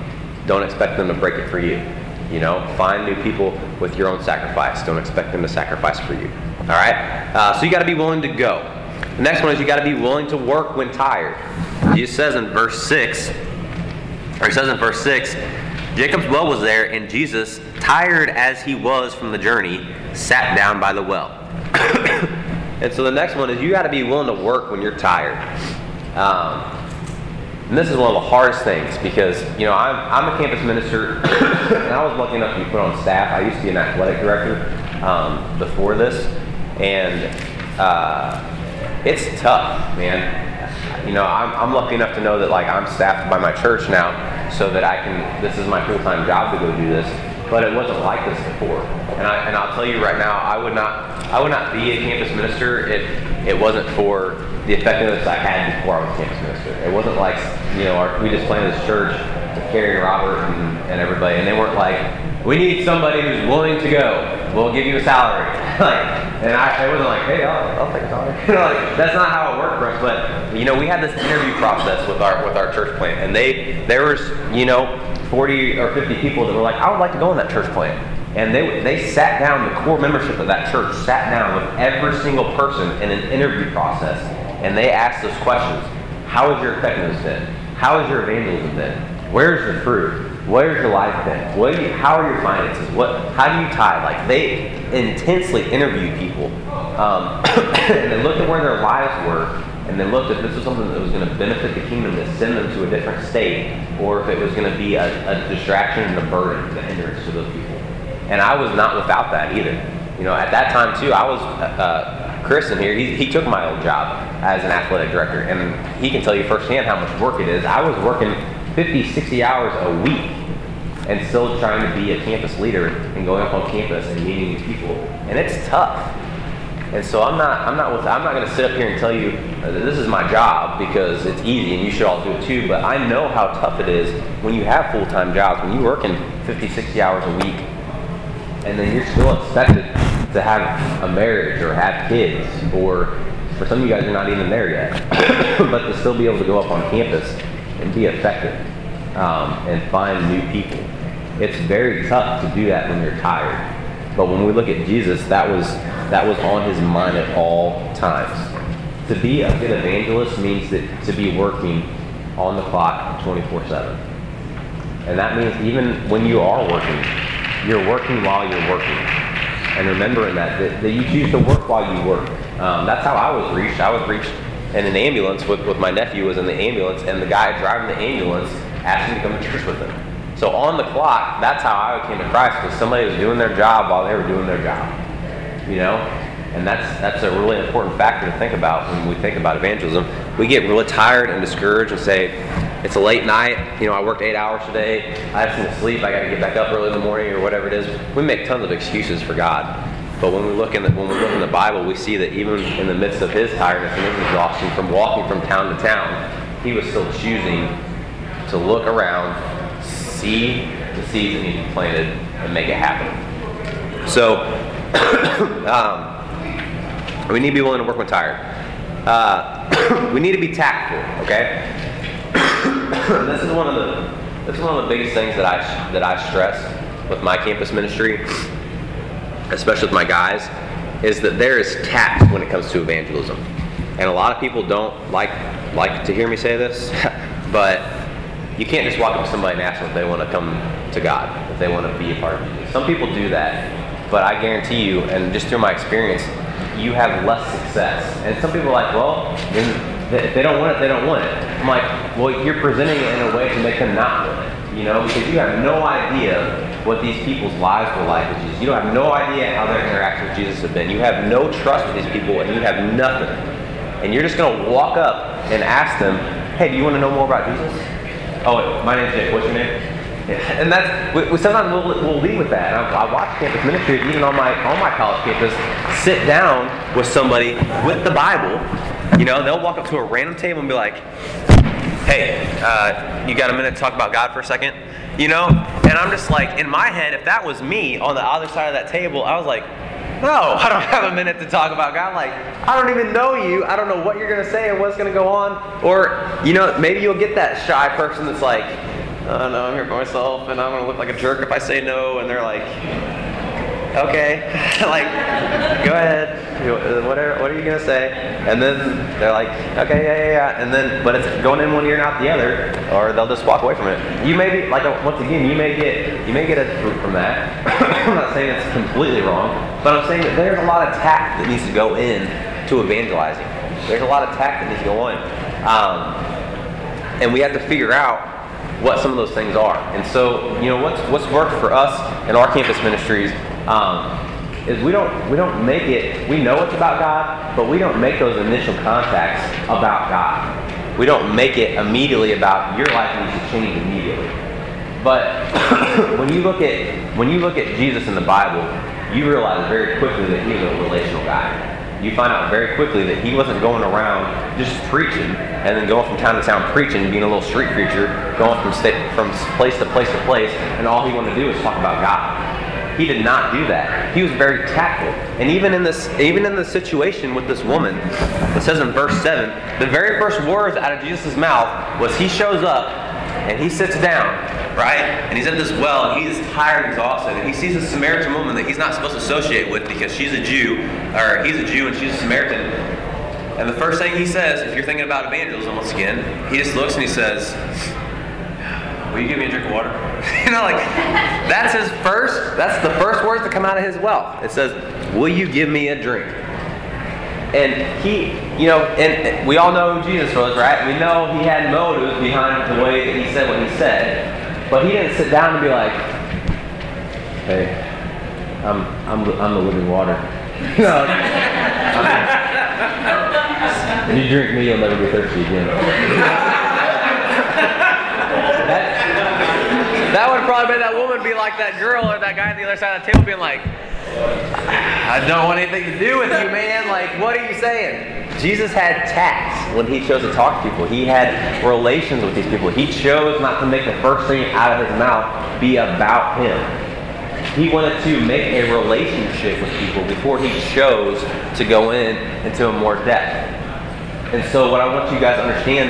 don't expect them to break it for you. You know, find new people with your own sacrifice. Don't expect them to sacrifice for you. All right. Uh, so you got to be willing to go. The next one is you got to be willing to work when tired. Jesus says in verse six, or he says in verse six, Jacob's well was there, and Jesus, tired as he was from the journey, sat down by the well. and so the next one is you got to be willing to work when you're tired. Um, and this is one of the hardest things because, you know, I'm, I'm a campus minister and I was lucky enough to be put on staff. I used to be an athletic director um, before this. And uh, it's tough, man. You know, I'm, I'm lucky enough to know that, like, I'm staffed by my church now so that I can, this is my full time job to go do this but it wasn't like this before. And, I, and I'll tell you right now, I would not I would not be a campus minister if it wasn't for the effectiveness I had before I was campus minister. It wasn't like you know our, we just planted this church Carrie and Robert and, and everybody, and they weren't like we need somebody who's willing to go. We'll give you a salary. like, and I, it wasn't like, hey, I'll, I'll take a salary. like, that's not how it worked for us. But you know, we had this interview process with our with our church plant, and they there was you know 40 or 50 people that were like, I would like to go in that church plant. And they, they sat down, the core membership of that church sat down with every single person in an interview process. And they asked those questions How has your effectiveness been? How has your evangelism been? Where's the fruit? Where's your life been? What you, how are your finances? What, how do you tie? Like they intensely interviewed people, um, and they looked at where their lives were, and they looked if this was something that was going to benefit the kingdom to send them to a different state, or if it was going to be a, a distraction and a burden, a hindrance to those people. And I was not without that either. You know, at that time too, I was. Uh, Chris in here, he, he took my old job as an athletic director, and he can tell you firsthand how much work it is. I was working 50, 60 hours a week and still trying to be a campus leader and going up on campus and meeting people. And it's tough. And so I'm not, I'm not, I'm not going to sit up here and tell you uh, this is my job because it's easy and you should all do it too. But I know how tough it is when you have full-time jobs, when you work in 50, 60 hours a week, and then you're still expected to have a marriage or have kids, or for some of you guys, you're not even there yet, but to still be able to go up on campus and be effective um, and find new people. It's very tough to do that when you're tired. But when we look at Jesus, that was that was on his mind at all times. To be a good evangelist means that to be working on the clock 24/7. And that means even when you are working, you're working while you're working. And remembering that, that, that you choose to work while you work. Um, that's how I was reached. I was reached in an ambulance with, with my nephew was in the ambulance, and the guy driving the ambulance asked me to come to church with him. So on the clock, that's how I came to Christ, because somebody was doing their job while they were doing their job. You know? And that's that's a really important factor to think about when we think about evangelism. We get really tired and discouraged and say, it's a late night, you know, I worked eight hours today, I have to sleep, I gotta get back up early in the morning or whatever it is. We make tons of excuses for God. But when we look in the, when we look in the Bible, we see that even in the midst of his tiredness and his exhaustion from walking from town to town, he was still choosing to look around, see the seeds that to planted, and make it happen. So, um, we need to be willing to work when tired. Uh, we need to be tactful, okay? this is one of the this is one of the biggest things that I that I stress with my campus ministry, especially with my guys, is that there is tact when it comes to evangelism. And a lot of people don't like like to hear me say this, but you can't just walk up to somebody and ask them if they want to come to God, if they want to be a part of Jesus. Some people do that, but I guarantee you, and just through my experience, you have less success. And some people are like, well, if they don't want it, they don't want it. I'm like, well, you're presenting it in a way to make them not want it, you know, because you have no idea what these people's lives were like with Jesus. You don't have no idea how their interactions with Jesus have been. You have no trust with these people, and you have nothing. And you're just going to walk up and ask them, hey, do you want to know more about Jesus? Oh, my name's Jake. What's your name? And that's we, we sometimes we'll, we'll lead with that. I, I watch campus ministry even on my on my college campus. Sit down with somebody with the Bible. You know, they'll walk up to a random table and be like, "Hey, uh, you got a minute to talk about God for a second? You know? And I'm just like, in my head, if that was me on the other side of that table, I was like, no, I don't have a minute to talk about God. Like, I don't even know you. I don't know what you're going to say and what's going to go on. Or, you know, maybe you'll get that shy person that's like, oh no, I'm here by myself and I'm to look like a jerk if I say no. And they're like, okay, like, go ahead. Whatever, what are you to say? And then they're like, okay, yeah, yeah, yeah. And then, but it's going in one ear and out the other, or they'll just walk away from it. You may be, like, once again, you may get, you may get a fruit from that. I'm not saying it's completely wrong, but I'm saying that there's a lot of tact that needs to go in to evangelizing. There's a lot of tact that needs to go in. Um, and we have to figure out what some of those things are. And so, you know, what's what's worked for us in our campus ministries um, is we don't we don't make it. We know it's about God, but we don't make those initial contacts about God. We don't make it immediately about your life needs to change immediately. But when you look at when you look at Jesus in the Bible, you realize very quickly that he's a relational guy you find out very quickly that he wasn't going around just preaching and then going from town to town preaching, being a little street preacher, going from state, from place to place to place, and all he wanted to do was talk about God. He did not do that. He was very tactful. And even in this, even in the situation with this woman, it says in verse seven, the very first words out of Jesus' mouth was, "He shows up and he sits down, right? And he's at this well, and he's tired and exhausted, and he sees a Samaritan woman that he's not supposed to associate with because she's a Jew, or he's a Jew and she's a Samaritan. And the first thing he says, if you're thinking about evangelism once again, he just looks and he says, Will you give me a drink of water? you know, like that's his first, that's the first words that come out of his mouth. It says, Will you give me a drink? And he, you know, and we all know who Jesus was, right? We know he had motives behind the way that he said what he said. But he didn't sit down and be like, hey, I'm, I'm, I'm the living water. no. If you drink me, you'll never be thirsty again. that, that would probably make that woman be like that girl or that guy on the other side of the table being like, I don't want anything to do with you, man. Like, what are you saying? Jesus had tact when he chose to talk to people. He had relations with these people. He chose not to make the first thing out of his mouth be about him. He wanted to make a relationship with people before he chose to go in into a more depth. And so, what I want you guys to understand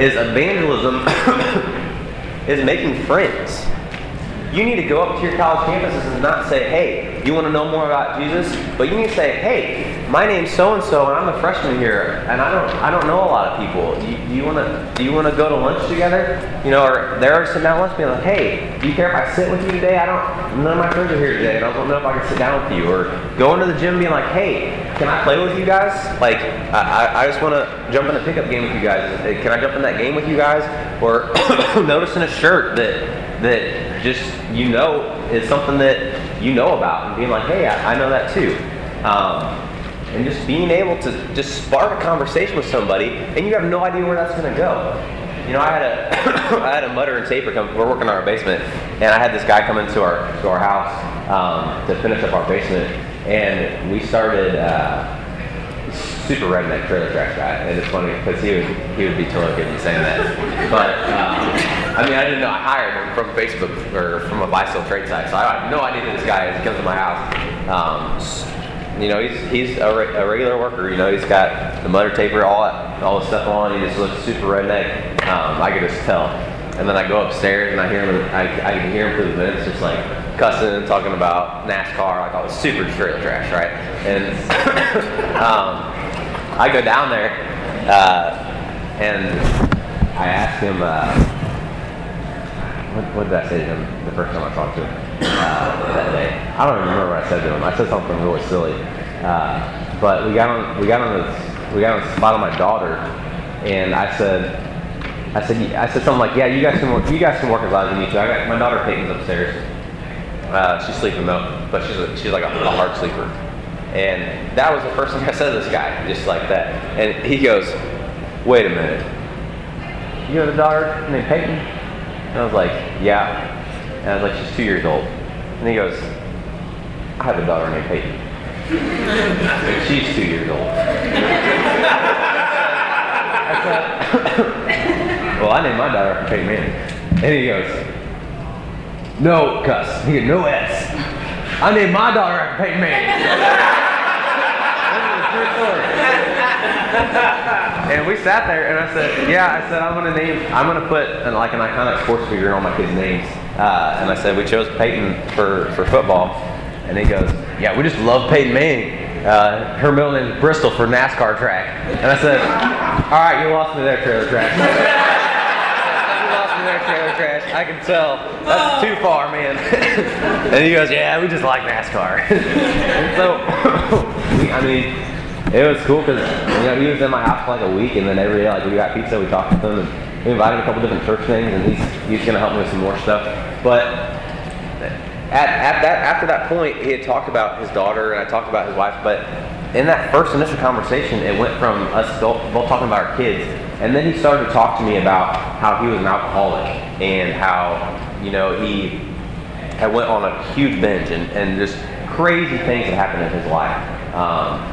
is evangelism is making friends. You need to go up to your college campuses and not say, hey, you want to know more about Jesus? But you need to say, hey, my name's so and so, and I'm a freshman here, and I don't, I don't know a lot of people. Do you, do you want to, do you want to go to lunch together? You know, or they're sitting down lunch, being like, hey, do you care if I sit with you today? I don't. None of my friends are here today, and I don't know if I can sit down with you. Or going to the gym, being like, hey, can I play with you guys? Like, I, I just want to jump in a pickup game with you guys. Can I jump in that game with you guys? Or noticing a shirt that that just you know is something that you know about and being like, hey, I, I know that too. Um, and just being able to just spark a conversation with somebody and you have no idea where that's going to go. You know, I had a I had a mudder and taper come. We're working on our basement, and I had this guy come into our to our house um, to finish up our basement, and we started. Uh, super redneck trailer trash guy, and it's funny because he would he would be totally good me saying that. But um, I mean, I didn't know. I hired him from Facebook or from a buy sell trade site, so I had no idea this guy is. He comes to my house. Um, you know, he's he's a, re- a, regular worker. You know, he's got the mudder taper, all that, all the stuff on. He just looks super redneck. Um, I could just tell. And then I go upstairs and I hear him. I, I can hear him through the vents, just like cussing and talking about NASCAR. Like I was super trailer trash, right? And um, I go down there uh, and I ask him, uh, what, what, did I say to him the first time I talked to him uh, that day? I don't remember what I said to him. I said something really silly. Uh, but we got on we got on the we got on the spot of my daughter, and I said I said I said something like, yeah, you guys can work you guys can work as loud as you need to. I got my daughter Peyton's upstairs. Uh, she's sleeping though, but she's a, she's like a, a hard sleeper. And that was the first thing I said to this guy, just like that. And he goes, wait a minute. You have a daughter named Peyton? And I was like, yeah. And I was like, she's two years old. And he goes, I have a daughter named Peyton. she's two years old. I well, I named my daughter after Peyton Manning. And he goes, no cuss. He goes, no S. I named my daughter after Peyton Manning. and we sat there, and I said, "Yeah." I said, "I'm gonna name. I'm gonna put an, like an iconic sports figure all my kids' names." Uh, and I said, "We chose Peyton for for football." And he goes, "Yeah, we just love Peyton Manning." Uh, her middle name is Bristol for NASCAR track. And I said, "All right, you lost me there, trailer trash." you lost me there, trailer trash. I can tell. That's too far, man. and he goes, "Yeah, we just like NASCAR." so, I mean it was cool because you know he was in my house for like a week, and then every day like we got pizza, we talked with him, and we invited him a couple different church things, and he's he's gonna help me with some more stuff. But at, at that after that point, he had talked about his daughter, and I talked about his wife, but in that first initial conversation, it went from us both, talking about our kids, and then he started to talk to me about how he was an alcoholic and how you know he had went on a huge binge and, and just crazy things that happened in his life. Um,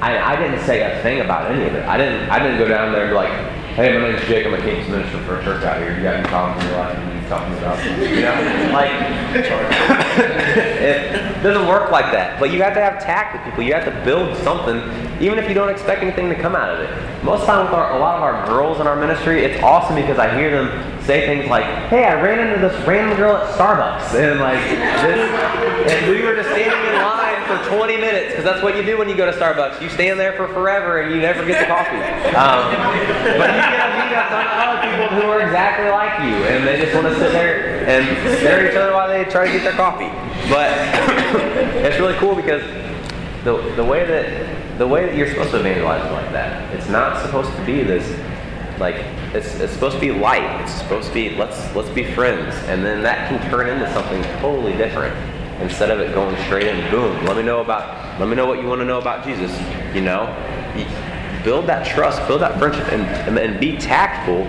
I, I didn't say a thing about any of it. I didn't I didn't go down there and be like, hey, my name's Jake, I'm a campus minister for a church out here. You got any problems in your life talking about? You know? Like it doesn't work like that. But you have to have tact with people. You have to build something, even if you don't expect anything to come out of it. Most of the time with our, a lot of our girls in our ministry, it's awesome because I hear them say things like, hey, I ran into this random girl at Starbucks. And like this and we were just standing in line for 20 minutes because that's what you do when you go to Starbucks. You stand there for forever and you never get the coffee. Um, but you get to meet up some other people who are exactly like you and they just want to sit there and stare at each other while they try to get their coffee. But it's really cool because the, the way that the way that you're supposed to evangelize is like that. It's not supposed to be this like it's, it's supposed to be light. It's supposed to be let's let's be friends, and then that can turn into something totally different instead of it going straight in boom let me know about let me know what you want to know about jesus you know build that trust build that friendship and, and, and be tactful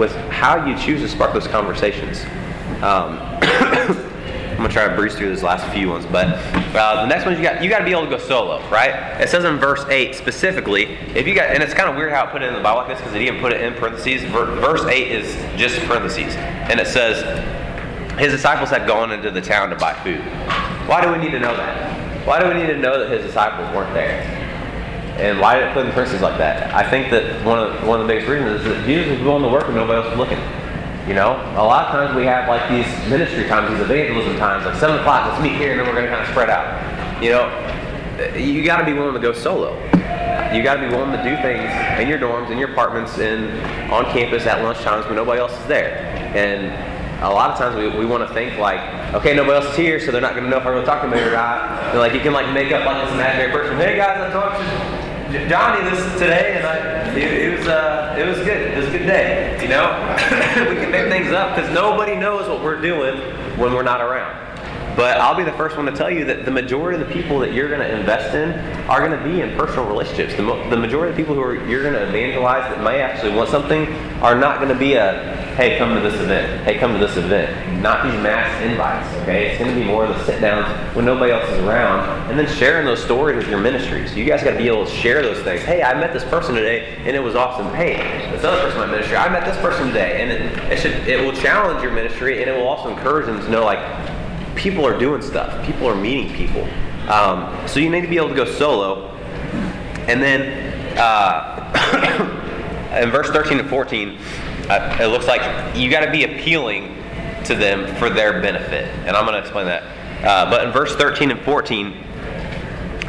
with how you choose to spark those conversations um, I'm gonna try to breeze through these last few ones, but uh, the next one you got you got to be able to go solo, right? It says in verse eight specifically, if you got, and it's kind of weird how it put it in the Bible like this because it even put it in parentheses. Verse eight is just parentheses, and it says his disciples had gone into the town to buy food. Why do we need to know that? Why do we need to know that his disciples weren't there? And why did it put in parentheses like that? I think that one of one of the biggest reasons is that Jesus was willing to work and nobody else was looking. You know, a lot of times we have like these ministry times, these evangelism times, like seven o'clock, let's meet here, and then we're going to kind of spread out. You know, you got to be willing to go solo. You got to be willing to do things in your dorms, in your apartments, and on campus at lunch times when nobody else is there. And a lot of times we, we want to think like, okay, nobody else is here, so they're not going to know if I'm going to talk to me or not. And like you can like make up like this imaginary person. Hey guys, I talked to Johnny this today, and I, it, it was uh, it was good. It was a good day. You know, we can make things up because nobody knows what we're doing when we're not around. But I'll be the first one to tell you that the majority of the people that you're going to invest in are going to be in personal relationships. The, mo- the majority of the people who are, you're going to evangelize that may actually want something are not going to be a, hey, come to this event. Hey, come to this event. Not these mass invites, okay? It's going to be more of the sit downs when nobody else is around and then sharing those stories with your ministries. You guys got to be able to share those things. Hey, I met this person today and it was awesome. Hey, this other person in my ministry, I met this person today. And it, it, should, it will challenge your ministry and it will also encourage them to know, like, people are doing stuff. People are meeting people. Um, so you need to be able to go solo. And then uh, in verse 13 and 14, uh, it looks like you got to be appealing to them for their benefit. And I'm going to explain that. Uh, but in verse 13 and 14,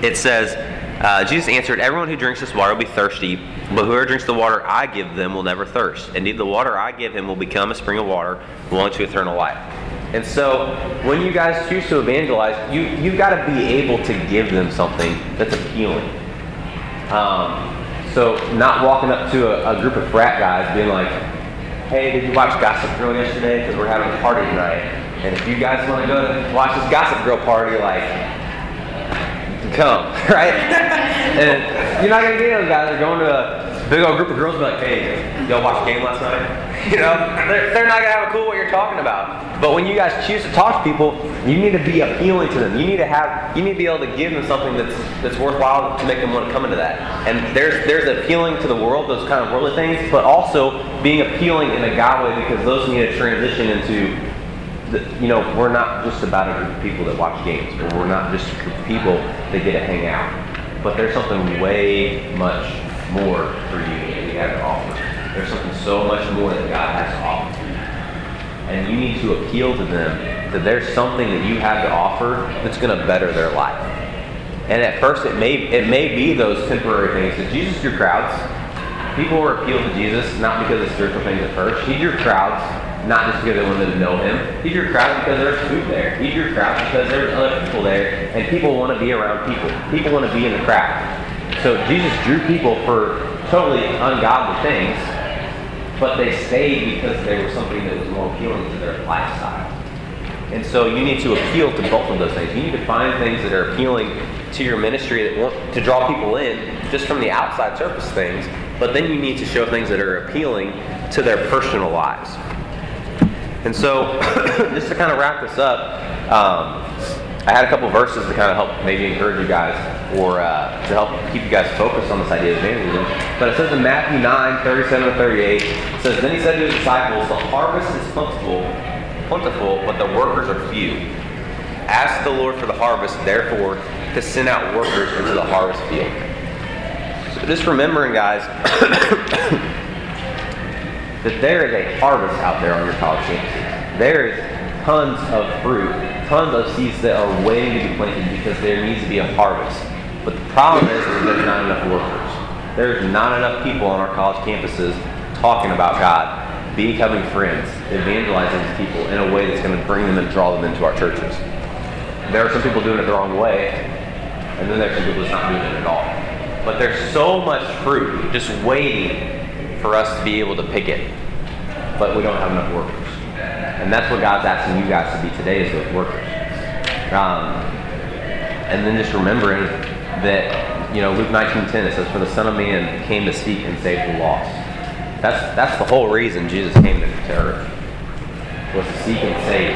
it says, uh, Jesus answered, Everyone who drinks this water will be thirsty, but whoever drinks the water I give them will never thirst. Indeed, the water I give him will become a spring of water, flowing to eternal life. And so, when you guys choose to evangelize, you you've got to be able to give them something that's appealing. Um, so, not walking up to a, a, group of frat guys being like, "Hey, did you watch Gossip Girl yesterday? Because we're having a party tonight, and if you guys want to go to watch this Gossip Girl party, like, come, right?" and you're not gonna get those guys. They're going to a big old group of girls, be like, "Hey, y'all watch the game last night?" You know, they're, they're not gonna have a clue what you're talking about. But when you guys choose to talk to people, you need to be appealing to them. You need to have, you need to be able to give them something that's that's worthwhile to make them want to come into that. And there's there's appealing to the world, those kind of worldly things, but also being appealing in a God way because those need to transition into you know, we're not just about a group of people that watch games, or we're not just a group of people that get to hang out. But there's something way much more for you that we have to offer. There's something so much more that God has to offer. And you need to appeal to them that there's something that you have to offer that's going to better their life. And at first, it may it may be those temporary things. That Jesus drew crowds. People were appealed to Jesus not because of spiritual things at first. He drew crowds not just because they wanted to know him. He drew crowds because there's food there. He drew crowds because there's other people there, and people want to be around people. People want to be in the crowd. So Jesus drew people for totally ungodly things, but they stayed because they were something that was more appealing to their lifestyle. And so you need to appeal to both of those things. You need to find things that are appealing to your ministry that want to draw people in just from the outside surface things, but then you need to show things that are appealing to their personal lives. And so, just to kind of wrap this up, um, I had a couple verses to kind of help maybe encourage you guys or uh, to help keep you guys focused on this idea of evangelism. But it says in Matthew 9, 37 to 38, it says, Then he said to his disciples, The harvest is plentiful, plentiful, but the workers are few. Ask the Lord for the harvest, therefore, to send out workers into the harvest field. So just remembering, guys, that there is a harvest out there on your college campuses. There is tons of fruit, tons of seeds that are waiting to be planted because there needs to be a harvest. But the problem is there's not enough workers. There's not enough people on our college campuses talking about God, becoming friends, evangelizing these people in a way that's going to bring them and draw them into our churches. There are some people doing it the wrong way, and then there's some people that's not doing it at all. But there's so much fruit just waiting for us to be able to pick it, but we don't have enough workers. And that's what God's asking you guys to be today is those workers. Um, and then just remembering that, you know, Luke 19.10, it says, For the Son of Man came to seek and save the lost. That's, that's the whole reason Jesus came to, to earth, was to seek and save.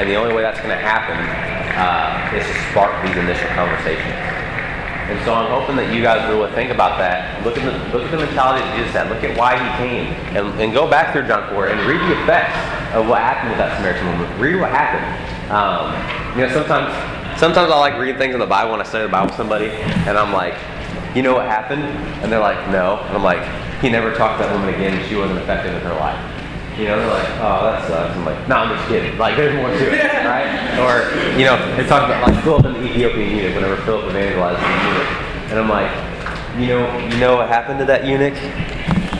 And the only way that's going to happen uh, is to spark these initial conversations. And so I'm hoping that you guys will think about that. Look at the look at the mentality that Jesus had. Look at why he came, and, and go back through John 4 and read the effects of what happened with that Samaritan woman. Read what happened. Um, you know, sometimes sometimes I like reading things in the Bible when I study the Bible with somebody, and I'm like, you know what happened? And they're like, no. And I'm like, he never talked to that woman again. She wasn't effective in her life. You know, they're like, oh, that sucks. I'm like, no, I'm just kidding. Like, there's more to it, right? Or, you know, they talk about like Philip and the Ethiopian eunuch whenever Philip evangelized the eunuch. And I'm like, you know, you know what happened to that eunuch?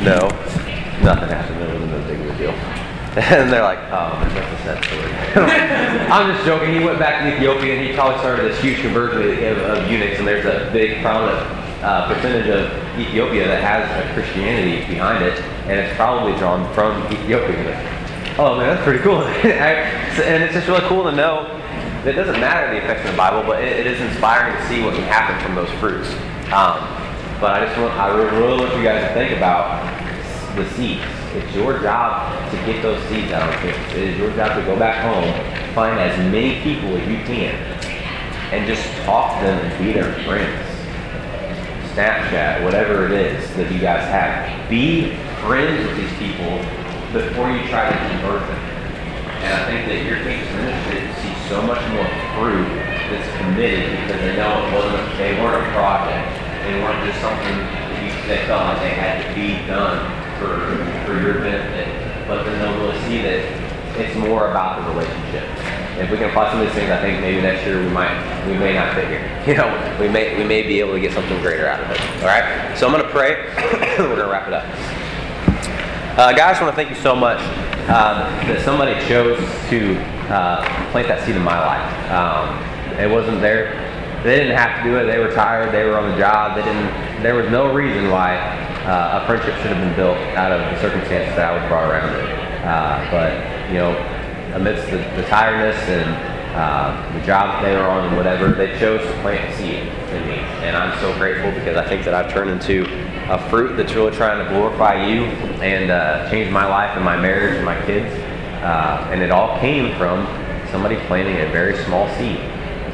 No, nothing happened. It wasn't a big of a deal. And they're like, oh, that's a sad story. I'm just joking. He went back to Ethiopia and he probably started this huge conversion of, of eunuchs. And there's a big prominent uh, percentage of Ethiopia that has a Christianity behind it, and it's probably drawn from Ethiopia. Oh man, that's pretty cool. and it's just really cool to know that it doesn't matter the effects of the Bible, but it, it is inspiring to see what can happen from those fruits. Um, but I just want, I really want you guys to think about the seeds. It's your job to get those seeds out. It is your job to go back home, find as many people as you can, and just talk to them and be their friends. Snapchat, whatever it is that you guys have. Be friends with these people before you try to convert them. And I think that your campus ministry see so much more fruit that's committed because they know it wasn't they weren't a project. They weren't just something that you they felt like they had to be done for for your benefit. But then they'll really see that it's more about the relationship. If we can apply some of these things, I think maybe next year we might we may not fit here. You know, we may we may be able to get something greater out of it. All right. So I'm going to pray. We're going to wrap it up. Uh, guys, I want to thank you so much uh, that somebody chose to uh, plant that seed in my life. Um, it wasn't there. They didn't have to do it. They were tired. They were on the job. They didn't. There was no reason why uh, a friendship should have been built out of the circumstances that I was brought around. Uh, but you know, amidst the, the tiredness and uh, the job they were on and whatever, they chose to plant a seed in me. And I'm so grateful because I think that I've turned into a fruit that's really trying to glorify you and uh, change my life and my marriage and my kids. Uh, and it all came from somebody planting a very small seed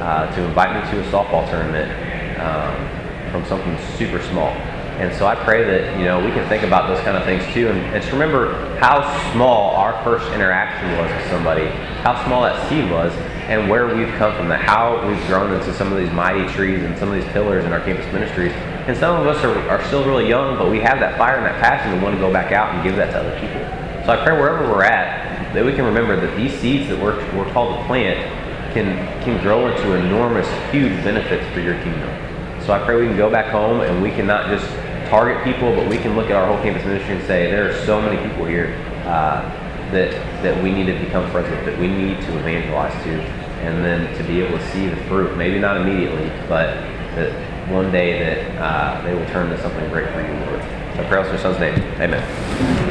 uh, to invite me to a softball tournament um, from something super small. And so I pray that you know we can think about those kind of things too, and, and just remember how small our first interaction was with somebody, how small that seed was, and where we've come from. That how we've grown into some of these mighty trees and some of these pillars in our campus ministries. And some of us are, are still really young, but we have that fire and that passion to want to go back out and give that to other people. So I pray wherever we're at that we can remember that these seeds that we're, we're called to plant can can grow into enormous, huge benefits for your kingdom. So I pray we can go back home and we can not just target people, but we can look at our whole campus ministry and say there are so many people here uh, that that we need to become friends with, that we need to evangelize to, and then to be able to see the fruit. Maybe not immediately, but that one day that uh, they will turn to something great for you, Lord. So pray your son's name. Amen.